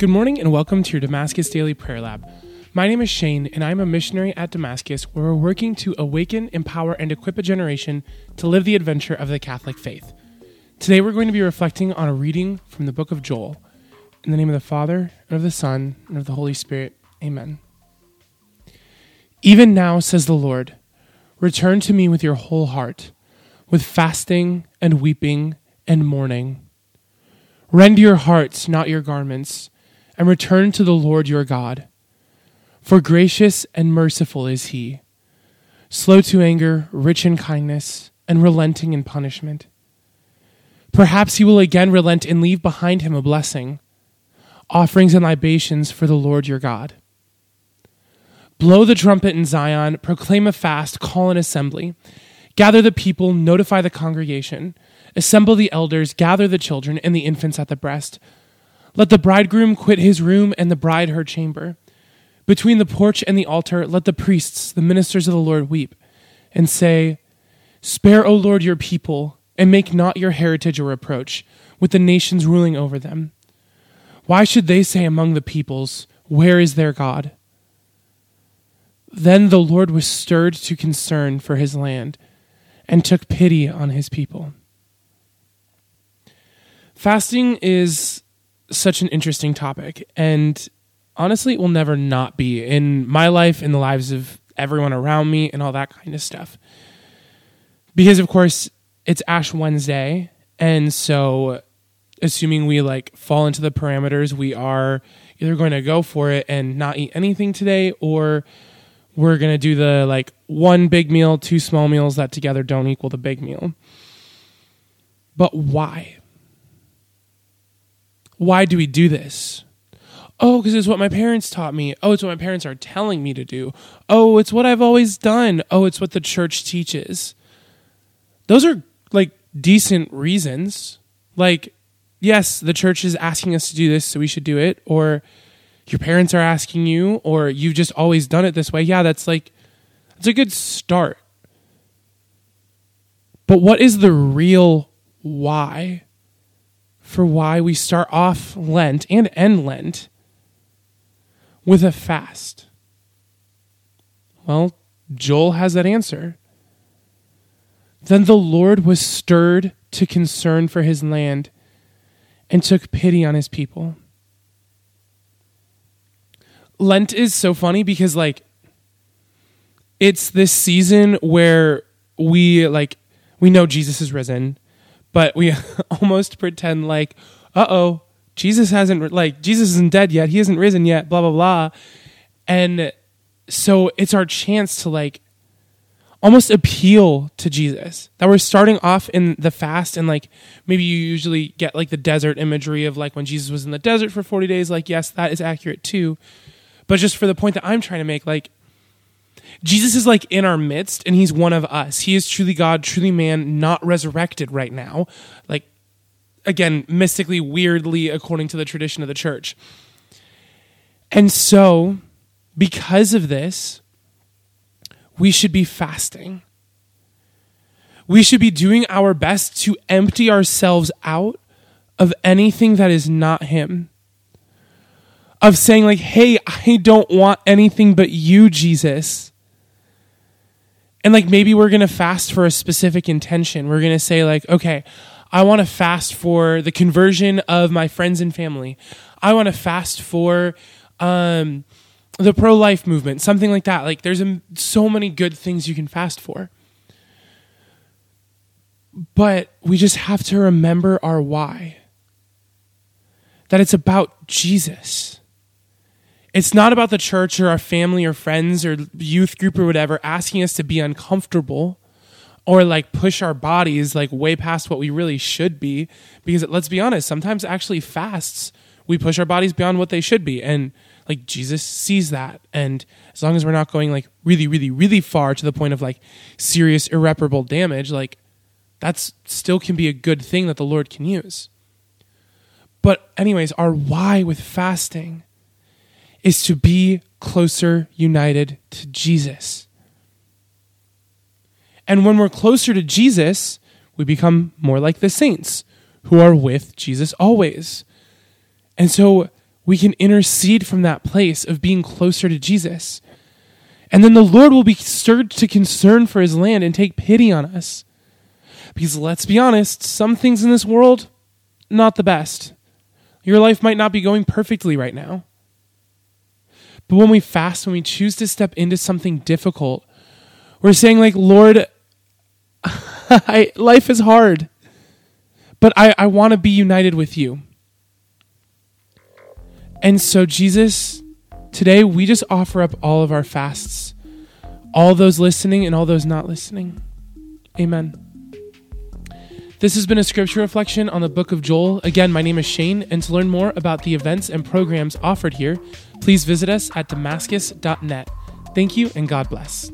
Good morning and welcome to your Damascus Daily Prayer Lab. My name is Shane and I'm a missionary at Damascus where we're working to awaken, empower, and equip a generation to live the adventure of the Catholic faith. Today we're going to be reflecting on a reading from the book of Joel. In the name of the Father, and of the Son, and of the Holy Spirit. Amen. Even now, says the Lord, return to me with your whole heart, with fasting and weeping and mourning. Rend your hearts, not your garments and return to the Lord your God. For gracious and merciful is he, slow to anger, rich in kindness, and relenting in punishment. Perhaps he will again relent and leave behind him a blessing, offerings and libations for the Lord your God. Blow the trumpet in Zion, proclaim a fast, call an assembly. Gather the people, notify the congregation, assemble the elders, gather the children and the infants at the breast let the bridegroom quit his room and the bride her chamber. Between the porch and the altar, let the priests, the ministers of the Lord, weep and say, Spare, O Lord, your people, and make not your heritage a reproach with the nations ruling over them. Why should they say among the peoples, Where is their God? Then the Lord was stirred to concern for his land and took pity on his people. Fasting is such an interesting topic. And honestly, it will never not be in my life, in the lives of everyone around me, and all that kind of stuff. Because, of course, it's Ash Wednesday. And so, assuming we like fall into the parameters, we are either going to go for it and not eat anything today, or we're going to do the like one big meal, two small meals that together don't equal the big meal. But why? Why do we do this? Oh, because it's what my parents taught me. Oh, it's what my parents are telling me to do. Oh, it's what I've always done. Oh, it's what the church teaches. Those are like decent reasons. Like, yes, the church is asking us to do this, so we should do it. Or your parents are asking you, or you've just always done it this way. Yeah, that's like, that's a good start. But what is the real why? For why we start off Lent and end Lent with a fast? Well, Joel has that answer. Then the Lord was stirred to concern for his land and took pity on his people. Lent is so funny because, like, it's this season where we, like, we know Jesus is risen but we almost pretend like, uh oh, Jesus hasn't like Jesus isn't dead yet. He hasn't risen yet. Blah blah blah, and so it's our chance to like almost appeal to Jesus. That we're starting off in the fast and like maybe you usually get like the desert imagery of like when Jesus was in the desert for 40 days like yes, that is accurate too. But just for the point that I'm trying to make like Jesus is like in our midst and he's one of us. He is truly God, truly man, not resurrected right now. Like, again, mystically, weirdly, according to the tradition of the church. And so, because of this, we should be fasting. We should be doing our best to empty ourselves out of anything that is not Him. Of saying, like, hey, I don't want anything but you, Jesus and like maybe we're going to fast for a specific intention. We're going to say like, okay, I want to fast for the conversion of my friends and family. I want to fast for um, the pro life movement, something like that. Like there's so many good things you can fast for. But we just have to remember our why. That it's about Jesus. It's not about the church or our family or friends or youth group or whatever asking us to be uncomfortable or like push our bodies like way past what we really should be. Because let's be honest sometimes actually fasts we push our bodies beyond what they should be. And like Jesus sees that. And as long as we're not going like really really really far to the point of like serious irreparable damage like that's still can be a good thing that the Lord can use. But anyways our why with fasting is to be closer united to Jesus. And when we're closer to Jesus, we become more like the saints who are with Jesus always. And so we can intercede from that place of being closer to Jesus. And then the Lord will be stirred to concern for his land and take pity on us. Because let's be honest, some things in this world, not the best. Your life might not be going perfectly right now. But when we fast, when we choose to step into something difficult, we're saying, like, Lord, I, life is hard, but I, I want to be united with you. And so, Jesus, today we just offer up all of our fasts, all those listening and all those not listening. Amen. This has been a scripture reflection on the book of Joel. Again, my name is Shane, and to learn more about the events and programs offered here, please visit us at damascus.net. Thank you, and God bless.